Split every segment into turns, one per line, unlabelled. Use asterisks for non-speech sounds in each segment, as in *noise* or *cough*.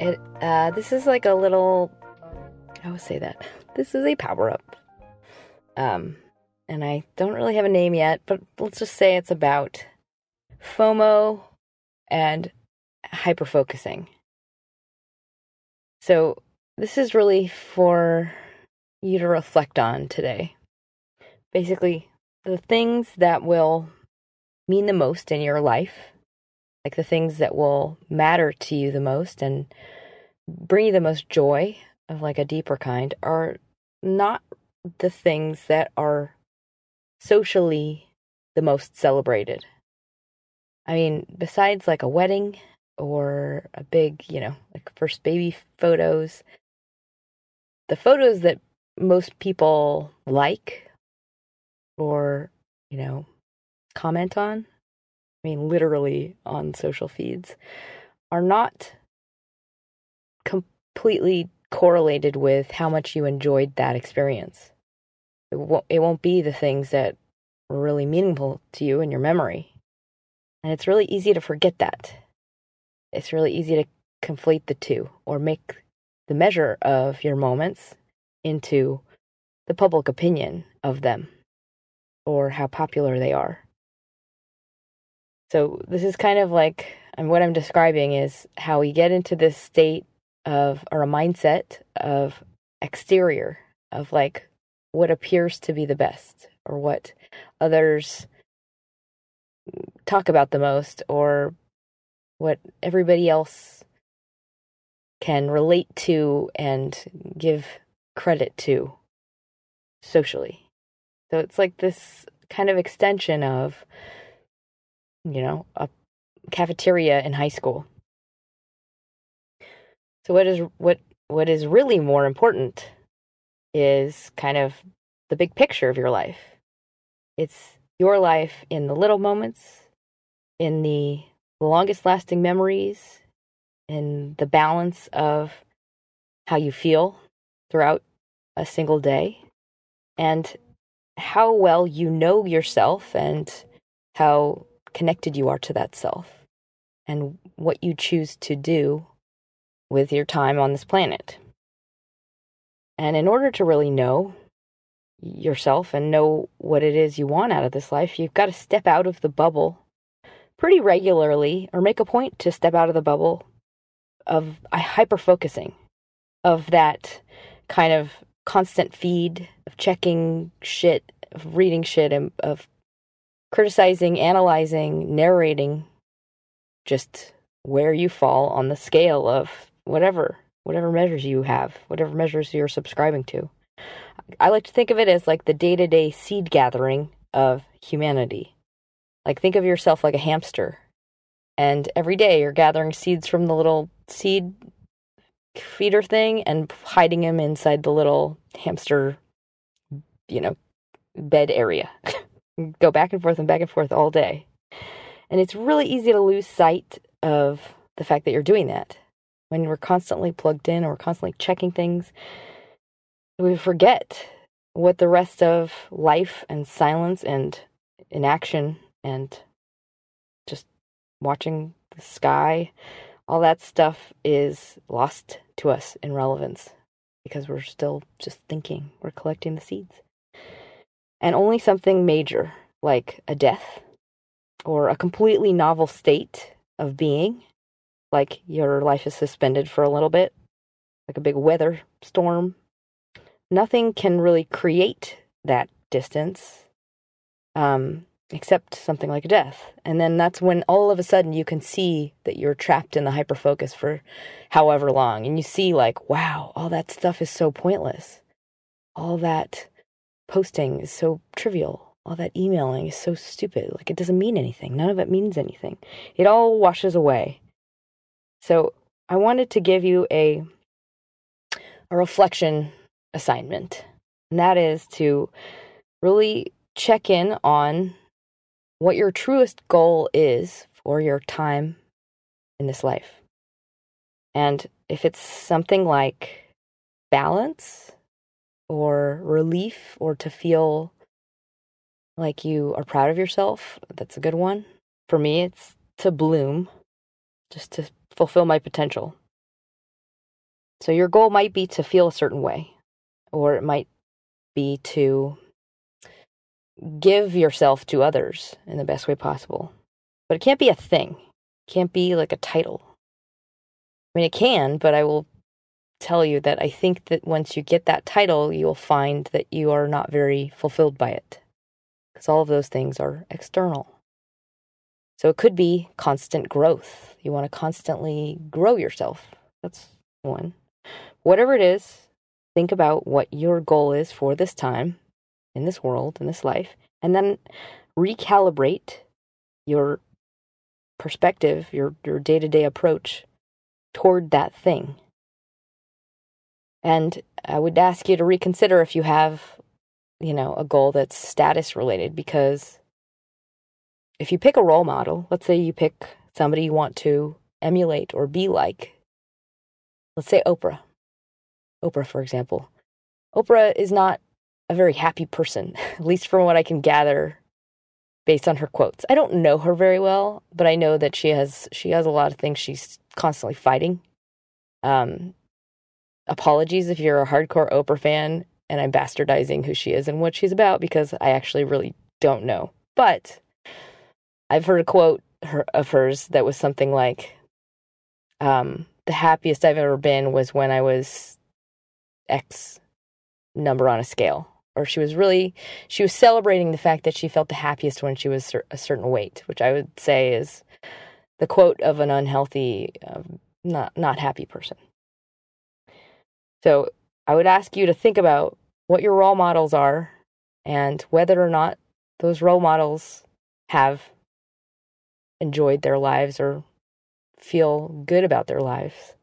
It uh, this is like a little. I would say that *laughs* this is a power up. Um, and I don't really have a name yet, but let's just say it's about FOMO and hyper focusing. So this is really for you to reflect on today. Basically, the things that will mean the most in your life, like the things that will matter to you the most and bring you the most joy of like a deeper kind, are not the things that are socially the most celebrated. I mean, besides like a wedding or a big, you know, like first baby photos, the photos that most people like or, you know, comment on, I mean, literally on social feeds, are not completely correlated with how much you enjoyed that experience. It won't, it won't be the things that were really meaningful to you in your memory. And it's really easy to forget that. It's really easy to conflate the two or make the measure of your moments into the public opinion of them or how popular they are. So, this is kind of like, and what I'm describing is how we get into this state of, or a mindset of exterior, of like what appears to be the best or what others talk about the most or what everybody else can relate to and give credit to socially. So it's like this kind of extension of, you know, a cafeteria in high school. So what is what what is really more important is kind of the big picture of your life. It's your life in the little moments, in the longest lasting memories, in the balance of how you feel throughout a single day, and how well you know yourself and how connected you are to that self, and what you choose to do with your time on this planet. And in order to really know yourself and know what it is you want out of this life, you've got to step out of the bubble pretty regularly or make a point to step out of the bubble of hyper focusing of that kind of constant feed of checking shit, of reading shit, and of criticizing, analyzing, narrating just where you fall on the scale of whatever whatever measures you have, whatever measures you're subscribing to. I like to think of it as like the day to day seed gathering of humanity. Like, think of yourself like a hamster. And every day you're gathering seeds from the little seed feeder thing and hiding them inside the little hamster, you know, bed area. *laughs* Go back and forth and back and forth all day. And it's really easy to lose sight of the fact that you're doing that when we're constantly plugged in or we're constantly checking things, we forget what the rest of life and silence and inaction and just watching the sky, all that stuff is lost to us in relevance because we're still just thinking, we're collecting the seeds. And only something major, like a death or a completely novel state of being, like your life is suspended for a little bit, like a big weather storm. Nothing can really create that distance um, except something like death. And then that's when all of a sudden you can see that you're trapped in the hyperfocus for however long. And you see, like, wow, all that stuff is so pointless. All that posting is so trivial. All that emailing is so stupid. Like, it doesn't mean anything. None of it means anything. It all washes away. So I wanted to give you a a reflection assignment. And that is to really check in on what your truest goal is for your time in this life. And if it's something like balance or relief or to feel like you are proud of yourself, that's a good one. For me, it's to bloom, just to fulfill my potential. So your goal might be to feel a certain way, or it might be to give yourself to others in the best way possible. But it can't be a thing. It can't be like a title. I mean, it can, but I will tell you that I think that once you get that title, you'll find that you are not very fulfilled by it. Because all of those things are external. So it could be constant growth. You want to constantly grow yourself. That's one. Whatever it is, think about what your goal is for this time in this world, in this life, and then recalibrate your perspective, your your day-to-day approach toward that thing. And I would ask you to reconsider if you have, you know, a goal that's status related because if you pick a role model, let's say you pick somebody you want to emulate or be like, let's say Oprah. Oprah, for example. Oprah is not a very happy person, *laughs* at least from what I can gather based on her quotes. I don't know her very well, but I know that she has she has a lot of things she's constantly fighting. Um, apologies if you're a hardcore Oprah fan and I'm bastardizing who she is and what she's about because I actually really don't know. But I've heard a quote of hers that was something like, um, "The happiest I've ever been was when I was X number on a scale." Or she was really she was celebrating the fact that she felt the happiest when she was a certain weight, which I would say is the quote of an unhealthy, uh, not not happy person. So I would ask you to think about what your role models are and whether or not those role models have enjoyed their lives or feel good about their lives.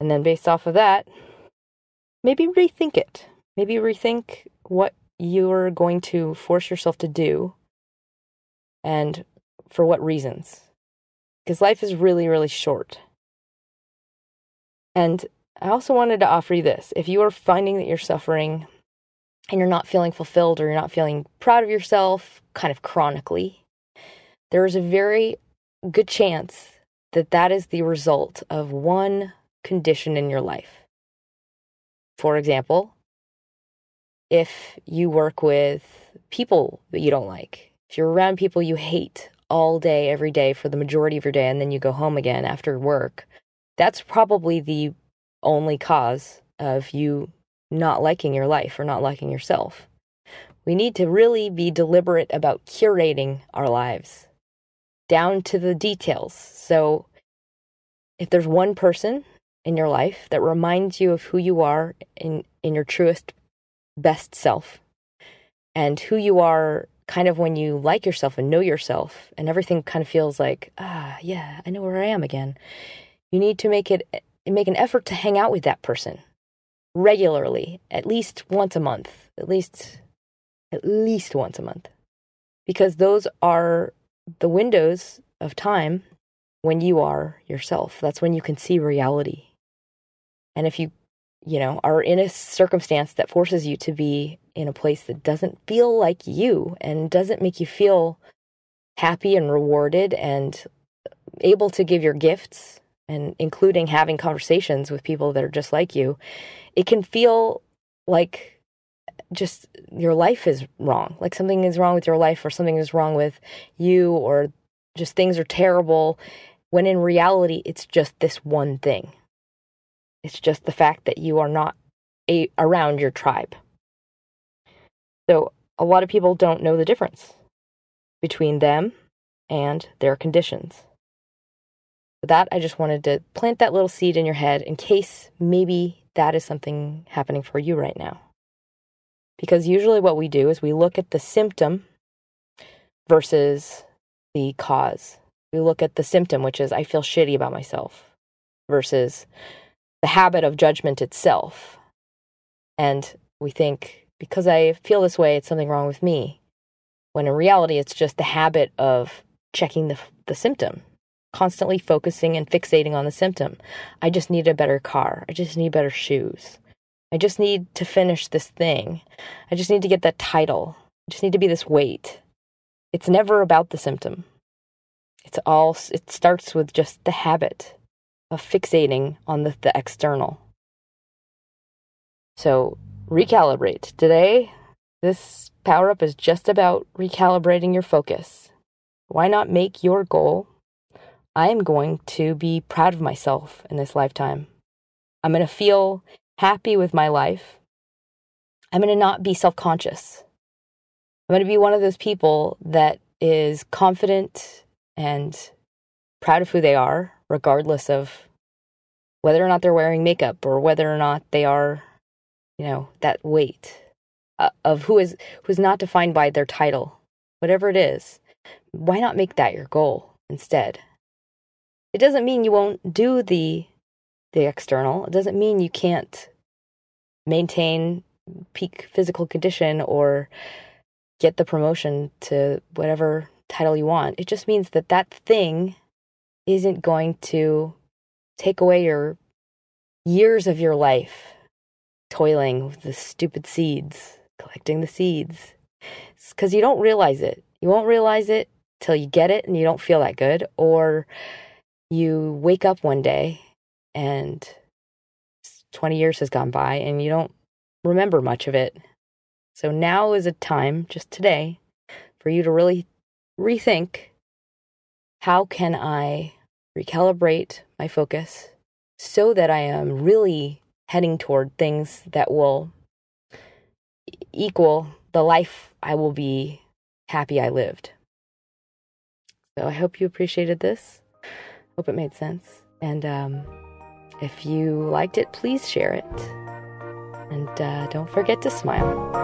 And then based off of that, maybe rethink it. Maybe rethink what you're going to force yourself to do and for what reasons. Because life is really, really short. And I also wanted to offer you this. If you are finding that you're suffering and you're not feeling fulfilled or you're not feeling proud of yourself kind of chronically, there is a very good chance that that is the result of one condition in your life. For example, if you work with people that you don't like, if you're around people you hate all day, every day for the majority of your day, and then you go home again after work, that's probably the only cause of you not liking your life or not liking yourself. We need to really be deliberate about curating our lives down to the details. So, if there's one person in your life that reminds you of who you are in, in your truest, best self, and who you are kind of when you like yourself and know yourself, and everything kind of feels like, ah, yeah, I know where I am again. You need to make it make an effort to hang out with that person regularly, at least once a month, at least at least once a month. Because those are the windows of time when you are yourself. That's when you can see reality. And if you, you know, are in a circumstance that forces you to be in a place that doesn't feel like you and doesn't make you feel happy and rewarded and able to give your gifts and including having conversations with people that are just like you, it can feel like just your life is wrong. Like something is wrong with your life or something is wrong with you or just things are terrible when in reality it's just this one thing. It's just the fact that you are not a, around your tribe. So a lot of people don't know the difference between them and their conditions that, I just wanted to plant that little seed in your head in case maybe that is something happening for you right now. Because usually what we do is we look at the symptom versus the cause. We look at the symptom, which is I feel shitty about myself. versus the habit of judgment itself. And we think, because I feel this way, it's something wrong with me. When in reality, it's just the habit of checking the, the symptom, constantly focusing and fixating on the symptom. I just need a better car. I just need better shoes. I just need to finish this thing. I just need to get that title. I just need to be this weight. It's never about the symptom. It's all, it starts with just the habit of fixating on the, the external. So recalibrate. Today, this power up is just about recalibrating your focus. Why not make your goal? I am going to be proud of myself in this lifetime. I'm going to feel happy with my life. I'm going to not be self conscious. I'm going to be one of those people that is confident and proud of who they are, regardless of whether or not they're wearing makeup or whether or not they are, you know, that weight uh, of who is who's not defined by their title, whatever it is. Why not make that your goal instead? It doesn't mean you won't do the the external. It doesn't mean you can't maintain peak physical condition or get the promotion to whatever title you want. It just means that that thing isn't going to take away your years of your life toiling with the stupid seeds, collecting the seeds. Because you don't realize it. You won't realize it till you get it and you don't feel that good, or you wake up one day and 20 years has gone by and you don't remember much of it. So now is a time, just today, for you to really rethink how can I recalibrate my focus so that I am really heading toward things that will equal the life I will be happy I lived. So I hope you appreciated this. Hope it made sense. And um, if you liked it, please share it. And uh, don't forget to smile.